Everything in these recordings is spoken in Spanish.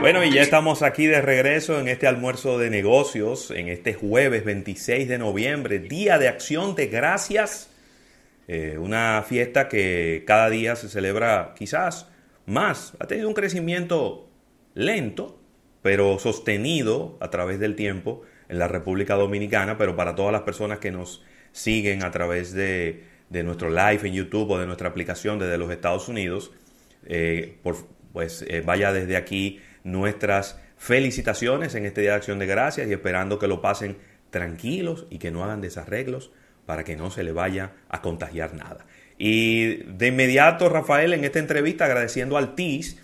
Bueno, y ya estamos aquí de regreso en este almuerzo de negocios, en este jueves 26 de noviembre, Día de Acción de Gracias, eh, una fiesta que cada día se celebra quizás más, ha tenido un crecimiento lento, pero sostenido a través del tiempo en la República Dominicana, pero para todas las personas que nos siguen a través de, nuestro live en YouTube o de nuestra aplicación desde los Estados Unidos, eh, pues eh, vaya desde aquí nuestras felicitaciones en este Día de Acción de Gracias y esperando que lo pasen tranquilos y que no hagan desarreglos para que no se le vaya a contagiar nada. Y de inmediato, Rafael, en esta entrevista, agradeciendo al TIS,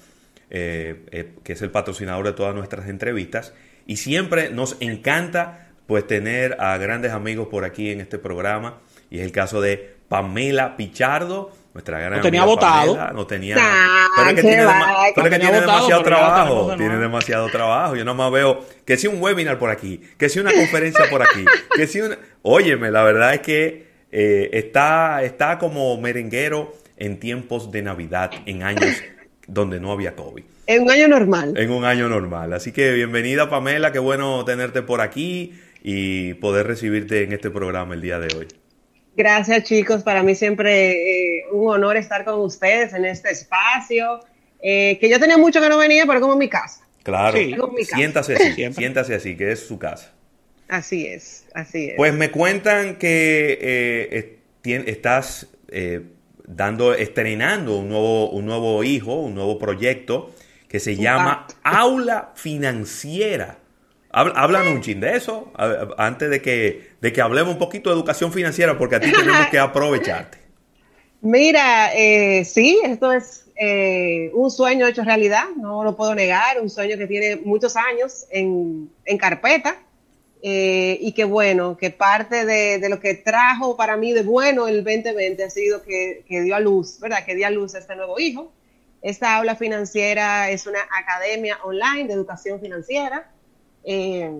eh, eh, que es el patrocinador de todas nuestras entrevistas, y siempre nos encanta pues tener a grandes amigos por aquí en este programa, y es el caso de Pamela Pichardo, nuestra gran no tenía votado. no tenía. pero es que tiene, demasiado trabajo. Tiene demasiado trabajo. Yo nomás veo que si un webinar por aquí, que si una conferencia por aquí, que si una. Óyeme, la verdad es que eh, está, está como merenguero en tiempos de Navidad, en años donde no había COVID. En un año normal. En un año normal. Así que bienvenida, Pamela. Qué bueno tenerte por aquí y poder recibirte en este programa el día de hoy. Gracias chicos, para mí siempre eh, un honor estar con ustedes en este espacio, eh, que yo tenía mucho que no venía, pero como mi casa. Claro, siéntase así, siéntase así, que es su casa. Así es, así es. Pues me cuentan que eh, estás dando, estrenando un nuevo, un nuevo hijo, un nuevo proyecto que se llama Aula Financiera. Háblanos un chin de eso, antes de que, de que hablemos un poquito de educación financiera, porque a ti tenemos que aprovecharte. Mira, eh, sí, esto es eh, un sueño hecho realidad, no lo puedo negar, un sueño que tiene muchos años en, carpeta. Eh, y que bueno, que parte de, lo que trajo para mí de bueno el 2020 ha sido que, que, dio a luz, ¿verdad? Que dio a luz este nuevo hijo. Esta aula financiera es una academia online de educación financiera eh,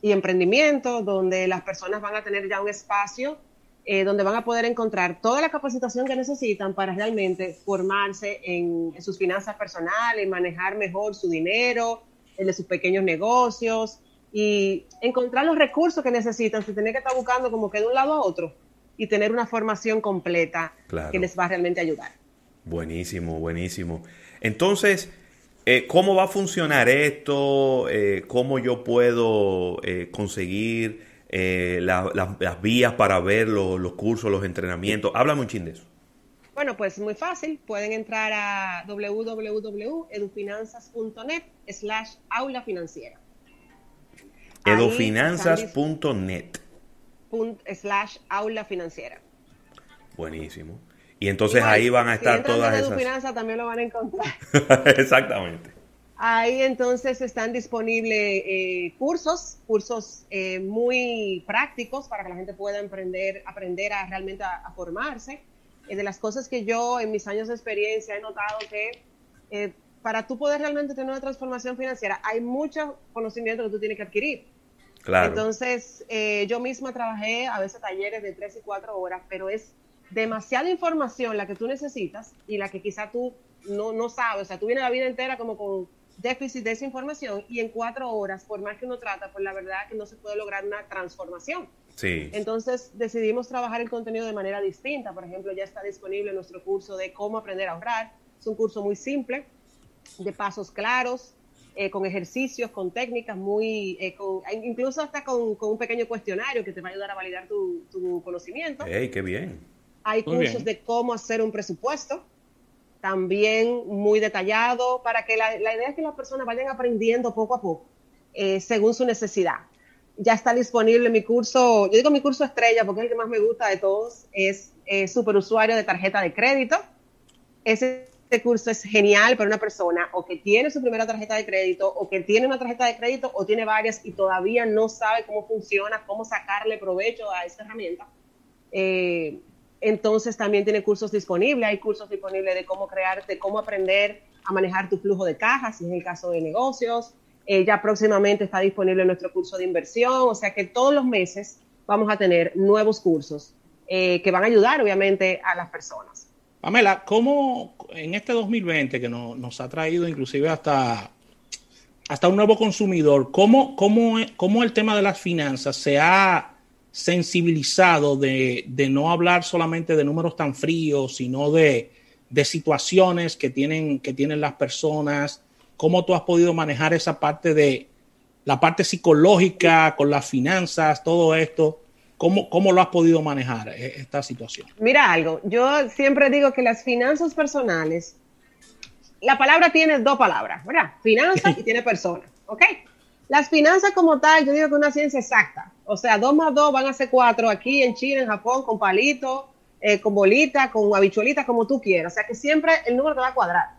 y emprendimiento, donde las personas van a tener ya un espacio eh, donde van a poder encontrar toda la capacitación que necesitan para realmente formarse en, sus finanzas personales, manejar mejor su dinero, el de sus pequeños negocios y encontrar los recursos que necesitan sin tener que estar buscando como que de un lado a otro y tener una formación completa que les va a realmente ayudar. Buenísimo, buenísimo. Entonces, eh, ¿Cómo va a funcionar esto? Eh, ¿Cómo yo puedo eh, conseguir las vías para ver los cursos, los entrenamientos? Háblame un chin de eso. Bueno, pues muy fácil. Pueden entrar a www.edufinanzas.net slash aula financiera. Edufinanzas.net slash aula financiera. Buenísimo. Y entonces ahí van a estar todas esas. finanzas también lo van a encontrar. Exactamente. Ahí entonces están disponibles eh, cursos, cursos eh, muy prácticos para que la gente pueda emprender, aprender a realmente a, formarse. Eh, de las cosas que yo en mis años de experiencia he notado que para tú poder realmente tener una transformación financiera hay mucho conocimiento que tú tienes que adquirir. Claro. Entonces, yo misma trabajé a veces talleres de tres y cuatro horas, pero es demasiada información la que tú necesitas y la que quizá tú no, no sabes. O sea, tú vienes la vida entera como con déficit de esa información y en cuatro horas, por más que uno trata, pues la verdad es que no se puede lograr una transformación. Sí. Entonces decidimos trabajar el contenido de manera distinta. Por ejemplo, ya está disponible nuestro curso de cómo aprender a ahorrar. Es un curso muy simple, de pasos claros, eh, con ejercicios, con técnicas muy, eh, incluso hasta con, un pequeño cuestionario que te va a ayudar a validar tu, tu conocimiento. ¡Ey, qué bien! Hay cursos de cómo hacer un presupuesto, también muy detallado, para que la, idea es que las personas vayan aprendiendo poco a poco, eh, según su necesidad. Ya está disponible mi curso, yo digo mi curso estrella porque es el que más me gusta de todos, es eh, superusuario de tarjeta de crédito. Ese curso es genial para una persona o que tiene su primera tarjeta de crédito o que tiene una tarjeta de crédito o tiene varias y todavía no sabe cómo funciona, cómo sacarle provecho a esa herramienta. Eh, entonces también tiene cursos disponibles, hay cursos disponibles de cómo crearte, cómo aprender a manejar tu flujo de caja, si es el caso de negocios. Eh, ya próximamente está disponible nuestro curso de inversión, o sea que todos los meses vamos a tener nuevos cursos eh, que van a ayudar obviamente a las personas. Pamela, ¿cómo en este 2020 que nos ha traído inclusive hasta hasta un nuevo consumidor, ¿cómo, cómo, cómo el tema de las finanzas se ha sensibilizado de, de, no hablar solamente de números tan fríos, sino de, de situaciones que tienen, que tienen las personas? ¿Cómo tú has podido manejar esa parte de la parte psicológica con las finanzas, todo esto? ¿Cómo, ¿Cómo lo has podido manejar eh, esta situación? Mira algo, yo siempre digo que las finanzas personales, la palabra tiene dos palabras, ¿verdad? Finanzas y tiene persona, ¿ok? Las finanzas como tal, yo digo que es una ciencia exacta. O sea, dos más dos van a ser cuatro aquí en China, en Japón, con palito, eh, con bolita, con habichuelita, como tú quieras. O sea, que siempre el número te va a cuadrar.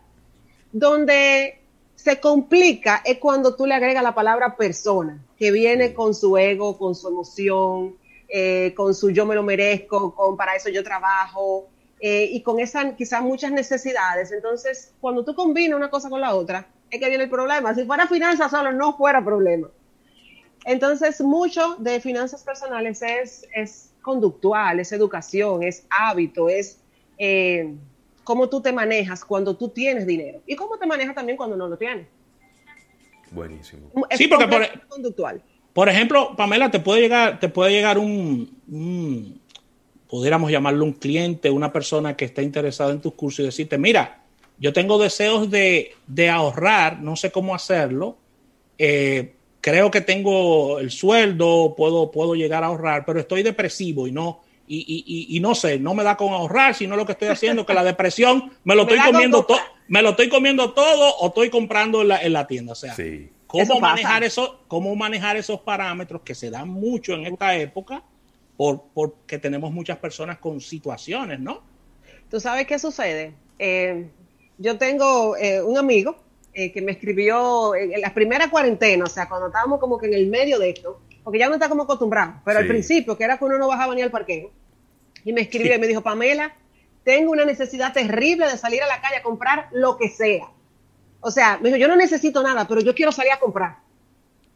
Donde se complica es cuando tú le agregas la palabra persona, que viene con su ego, con su emoción, eh, con su yo me lo merezco, con para eso yo trabajo, eh, y con esas quizás muchas necesidades. Entonces, cuando tú combinas una cosa con la otra, es que viene el problema. Si fuera finanzas solo, no fuera problema. Entonces, mucho de finanzas personales es, es conductual, es educación, es hábito, es eh, cómo tú te manejas cuando tú tienes dinero y cómo te manejas también cuando no lo tienes. Buenísimo. Es sí, porque por, conductual. Por ejemplo, Pamela, te puede llegar, te puede llegar un, pudiéramos llamarlo un cliente, una persona que está interesada en tus cursos y decirte, mira, yo tengo deseos de, ahorrar, no sé cómo hacerlo, eh, creo que tengo el sueldo, puedo, puedo llegar a ahorrar, pero estoy depresivo y no, y, y, no sé, no me da con ahorrar, sino lo que estoy haciendo, que la depresión me lo estoy comiendo todo, me lo estoy comiendo todo o estoy comprando en la, en la tienda. O sea, sí. ¿Cómo manejar, eso, ¿Cómo manejar esos parámetros que se dan mucho en esta época por, porque tenemos muchas personas con situaciones, ¿no? Tú sabes qué sucede. Eh, yo tengo eh, un amigo eh, que me escribió en, la primera cuarentena, o sea, cuando estábamos como que en el medio de esto, porque ya no está como acostumbrado, pero al principio, que era que uno no bajaba ni al parqueo, y me escribió y me dijo, Pamela, tengo una necesidad terrible de salir a la calle a comprar lo que sea. O sea, me dijo, yo no necesito nada, pero yo quiero salir a comprar.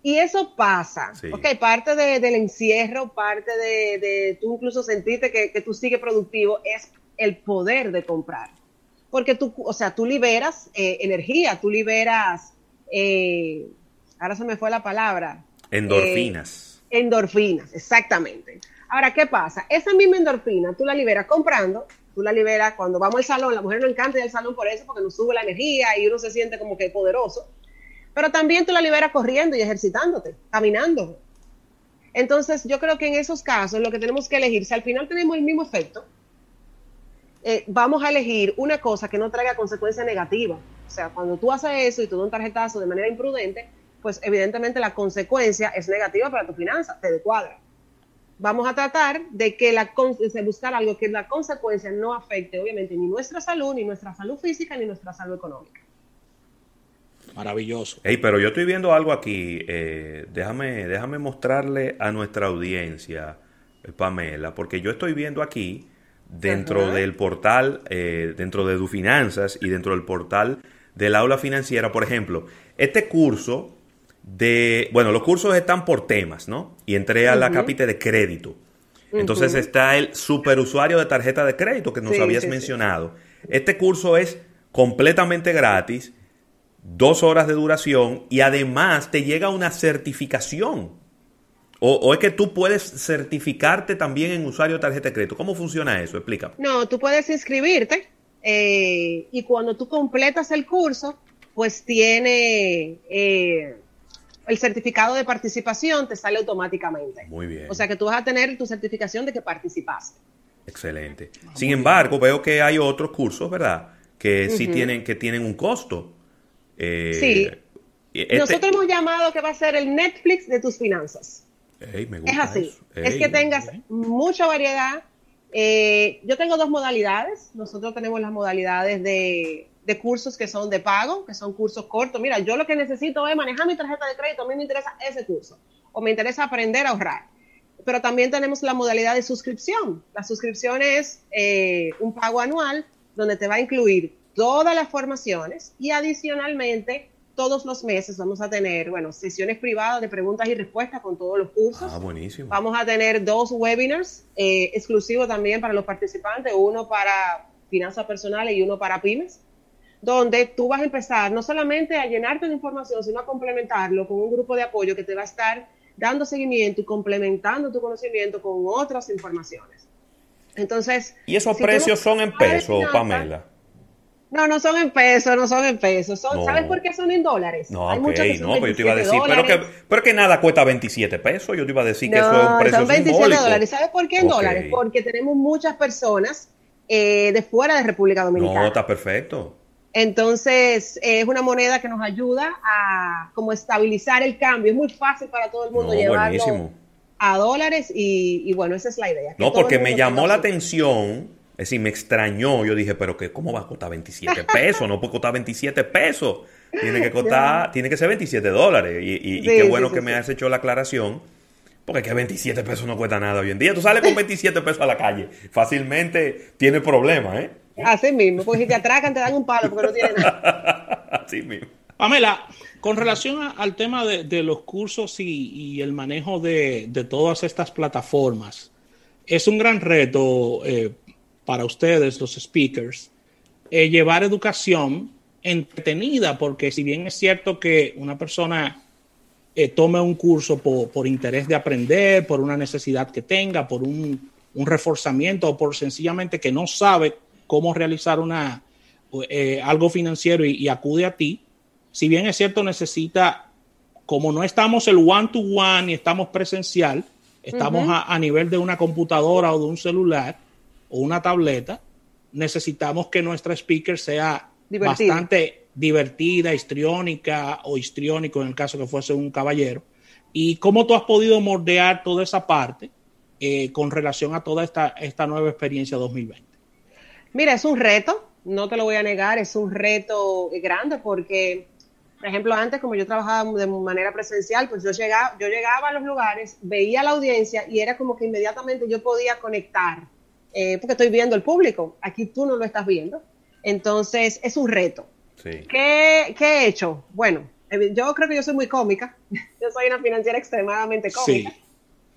Y eso pasa. Ok, parte del encierro, parte de, tú incluso sentirte que, tú sigues productivo, es el poder de comprar. Porque tú, o sea, tú liberas eh, energía, tú liberas, eh, ahora se me fue la palabra. Endorfinas. Eh, endorfinas, exactamente. Ahora, ¿qué pasa? Esa misma endorfina tú la liberas comprando tú la liberas cuando vamos al salón, la mujer no encanta ir al salón por eso, porque nos sube la energía y uno se siente como que poderoso, pero también tú la liberas corriendo y ejercitándote, caminando. Entonces, yo creo que en esos casos lo que tenemos que elegir, si al final tenemos el mismo efecto, eh, vamos a elegir una cosa que no traiga consecuencias negativas. O sea, cuando tú haces eso y tú das un tarjetazo de manera imprudente, pues evidentemente la consecuencia es negativa para tu finanza, te descuadra vamos a tratar de que la de buscar algo que la consecuencia no afecte obviamente ni nuestra salud, ni nuestra salud física, ni nuestra salud económica. Maravilloso. Hey, pero yo estoy viendo algo aquí. Eh, déjame, déjame mostrarle a nuestra audiencia, eh, Pamela, porque yo estoy viendo aquí dentro del portal, eh, dentro de Tu Finanzas y dentro del portal del aula financiera, por ejemplo, este curso de, bueno, los cursos están por temas, ¿no? Y entré a la cápita de crédito. Entonces está el superusuario de tarjeta de crédito que nos habías mencionado. Este curso es completamente gratis, dos horas de duración y además te llega una certificación. O, es que tú puedes certificarte también en usuario de tarjeta de crédito. ¿Cómo funciona eso? Explícame. No, tú puedes inscribirte eh, y cuando tú completas el curso, pues tiene... Eh, el certificado de participación te sale automáticamente. Muy bien. O sea que tú vas a tener tu certificación de que participaste. Excelente. Sin embargo, veo que hay otros cursos, ¿verdad? Que sí tienen, que tienen un costo. Eh, sí. Este Nosotros hemos llamado que va a ser el Netflix de tus finanzas. Es así. es que tengas mucha variedad. Eh, yo tengo dos modalidades. Nosotros tenemos las modalidades de de cursos que son de pago, que son cursos cortos. Mira, yo lo que necesito es manejar mi tarjeta de crédito, a mí me interesa ese curso, o me interesa aprender a ahorrar. Pero también tenemos la modalidad de suscripción. La suscripción es eh, un pago anual donde te va a incluir todas las formaciones y adicionalmente todos los meses vamos a tener, bueno, sesiones privadas de preguntas y respuestas con todos los cursos. Ah, buenísimo. Vamos a tener dos webinars eh, exclusivos también para los participantes, uno para finanzas personales y uno para pymes donde tú vas a empezar no solamente a llenarte de información, sino a complementarlo con un grupo de apoyo que te va a estar dando seguimiento y complementando tu conocimiento con otras informaciones. Entonces. ¿Y esos precios son en pesos, Pamela? No, no son en pesos, no son en pesos. ¿Sabes por qué son en dólares? No, Hay ok, no, pero yo te iba a decir, pero que, pero que nada cuesta 27 pesos. Yo te iba a decir que eso es un precio son 27 dólares. ¿Sabes por qué en dólares? Porque tenemos muchas personas eh, de fuera de República Dominicana. No, está perfecto. Entonces, es una moneda que nos ayuda a como estabilizar el cambio. Es muy fácil para todo el mundo llevarlo a dólares y, bueno, esa es la idea. No, porque me llamó la atención, es decir, me extrañó. Yo dije, pero que ¿cómo va a costar 27 pesos? No puede costar 27 pesos. Tiene que costar, tiene que ser 27 dólares. Y, qué bueno que me has hecho la aclaración. Porque que 27 pesos no cuesta nada hoy en día. Tú sales con 27 pesos a la calle. Fácilmente tiene problemas, ¿eh? Así mismo, porque si te atracan te dan un palo porque no tienen nada. Así mismo. Pamela, con relación al tema de, los cursos y, el manejo de, todas estas plataformas, es un gran reto eh, para ustedes, los speakers, eh, llevar educación entretenida, porque si bien es cierto que una persona eh, tome un curso por, interés de aprender, por una necesidad que tenga, por un, un reforzamiento o por sencillamente que no sabe cómo realizar una, eh, algo financiero y, acude a ti, si bien es cierto, necesita, como no estamos el one-to-one y estamos presencial, estamos a, nivel de una computadora o de un celular o una tableta, necesitamos que nuestra speaker sea bastante divertida, histriónica o histriónico en el caso que fuese un caballero. ¿Y cómo tú has podido moldear toda esa parte eh, con relación a toda esta, esta nueva experiencia 2020? Mira, es un reto, no te lo voy a negar, es un reto grande porque, por ejemplo, antes como yo trabajaba de manera presencial, pues yo llegaba, yo llegaba a los lugares, veía la audiencia y era como que inmediatamente yo podía conectar, eh, porque estoy viendo el público, aquí tú no lo estás viendo. Entonces, es un reto. Sí. ¿Qué, he hecho? Bueno, yo creo que yo soy muy cómica, yo soy una financiera extremadamente cómica. Sí.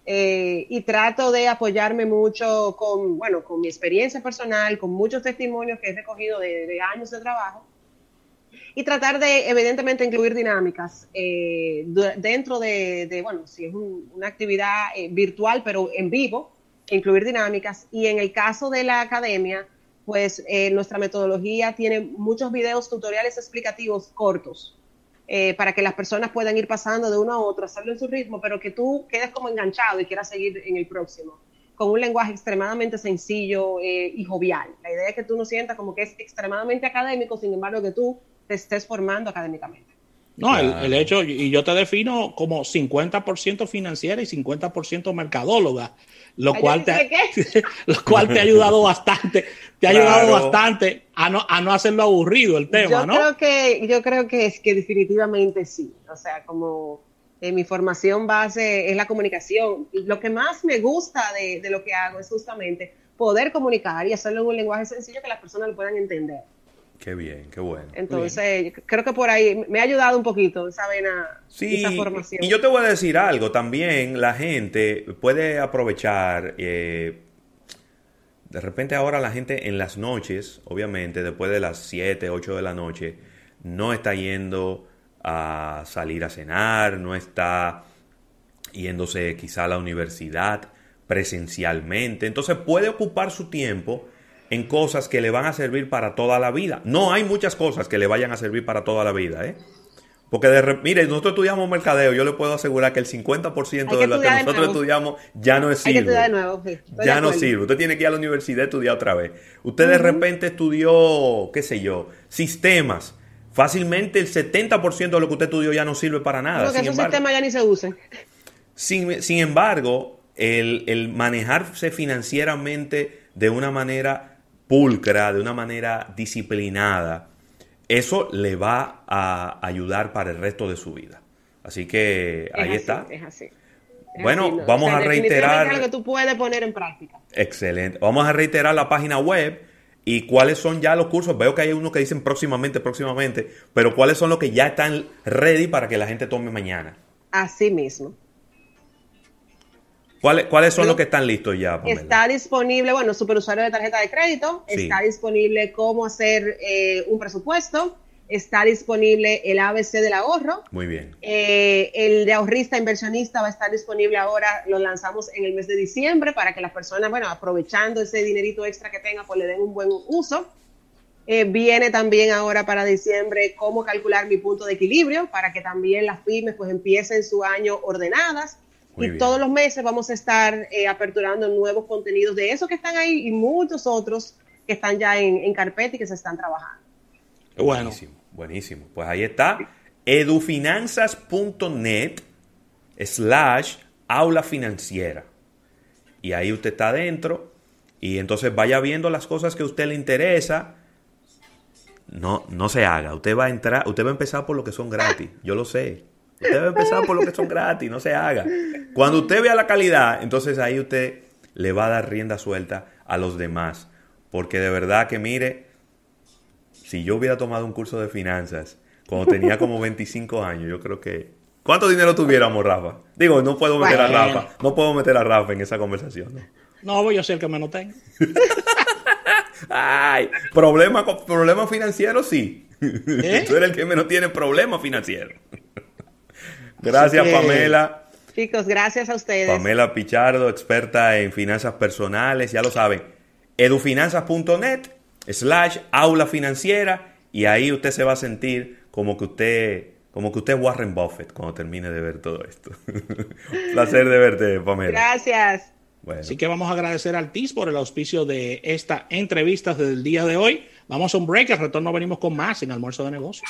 Eh, y trato de apoyarme mucho con, bueno, con mi experiencia personal, con muchos testimonios que he recogido de, años de trabajo y tratar de, evidentemente, incluir dinámicas eh, dentro de, bueno, si es una actividad eh, virtual, pero en vivo, incluir dinámicas. Y en el caso de la academia, pues nuestra metodología tiene muchos videos tutoriales explicativos cortos eh, para que las personas puedan ir pasando de uno a otro, hacerlo en su ritmo, pero que tú quedes como enganchado y quieras seguir en el próximo, con un lenguaje extremadamente sencillo eh, y jovial. La idea es que tú no sientas como que es extremadamente académico, sin embargo que tú te estés formando académicamente. No, el, hecho, y yo te defino como 50% financiera y 50% mercadóloga, lo cual, te, lo cual te ha ayudado bastante, te ha ayudado bastante a no, a no hacerlo aburrido el tema, yo ¿no? Creo que, yo creo que es que definitivamente sí. O sea, como eh, mi formación base es la comunicación. Y lo que más me gusta de, de lo que hago es justamente poder comunicar y hacerlo en un lenguaje sencillo que las personas lo puedan entender. Qué bien, qué bueno. Entonces, creo que por ahí me ha ayudado un poquito esa vena, sí, esa formación. Y yo te voy a decir algo, también la gente puede aprovechar, eh, de repente ahora la gente en las noches, obviamente, después de las 7, 8 de la noche, no está yendo a salir a cenar, no está yéndose quizá a la universidad presencialmente, entonces puede ocupar su tiempo en cosas que le van a servir para toda la vida. No hay muchas cosas que le vayan a servir para toda la vida, ¿eh? Porque, de, mire, nosotros estudiamos mercadeo, yo le puedo asegurar que el 50% de lo que nosotros estudiamos ya no sirve. de nuevo, ya no sirve. Usted tiene que ir a la universidad a estudiar otra vez. Usted de repente estudió, qué sé yo, sistemas. Fácilmente el 70% de lo que usted estudió ya no sirve para nada. Porque esos sistemas ya ni se usan. Sin, sin embargo, el, el manejarse financieramente de una manera pulcra, de una manera disciplinada, eso le va a ayudar para el resto de su vida. Así que ahí está. Es así. bueno, vamos a reiterar. Es algo que tú puedes poner en práctica. Excelente. Vamos a reiterar la página web y cuáles son ya los cursos. Veo que hay unos que dicen próximamente, próximamente, pero cuáles son los que ya están ready para que la gente tome mañana. Así mismo. ¿Cuáles, son los que están listos ya? Está disponible, bueno, superusuario de tarjeta de crédito, está disponible cómo hacer eh, un presupuesto, está disponible el ABC del ahorro. Muy bien. Eh, el de ahorrista inversionista va a estar disponible ahora, lo lanzamos en el mes de diciembre para que las personas, bueno, aprovechando ese dinerito extra que tengan, pues le den un buen uso. Eh, viene también ahora para diciembre cómo calcular mi punto de equilibrio para que también las pymes pues empiecen su año ordenadas y todos los meses vamos a estar eh, aperturando nuevos contenidos de esos que están ahí y muchos otros que están ya en, carpeta y que se están trabajando. Buenísimo, buenísimo. Pues ahí está, edufinanzas.net slash aula financiera. Y ahí usted está adentro y entonces vaya viendo las cosas que a usted le interesa. No, no se haga. Usted va a entrar, usted va a empezar por lo que son gratis. Yo lo sé. Usted debe empezar por lo que son gratis, no se haga. Cuando usted vea la calidad, entonces ahí usted le va a dar rienda suelta a los demás. Porque de verdad que mire, si yo hubiera tomado un curso de finanzas cuando tenía como 25 años, yo creo que... ¿Cuánto dinero tuviéramos, Rafa? Digo, no puedo meter a Rafa, no puedo meter a Rafa en esa conversación. No, voy a ser el que menos tengo. Ay, problema, problema financiero sí. ¿Eh? Tú eres el que menos tiene problemas financieros. Gracias, Pamela. Chicos, gracias a ustedes. Pamela Pichardo, experta en finanzas personales, ya lo saben. edufinanzas.net slash aula financiera y ahí usted se va a sentir como que usted como que usted es Warren Buffett cuando termine de ver todo esto. Placer de verte, Pamela. Gracias. Así que vamos a agradecer al TIS por el auspicio de esta entrevista del día de hoy. Vamos a un break, al retorno venimos con más en Almuerzo de Negocios.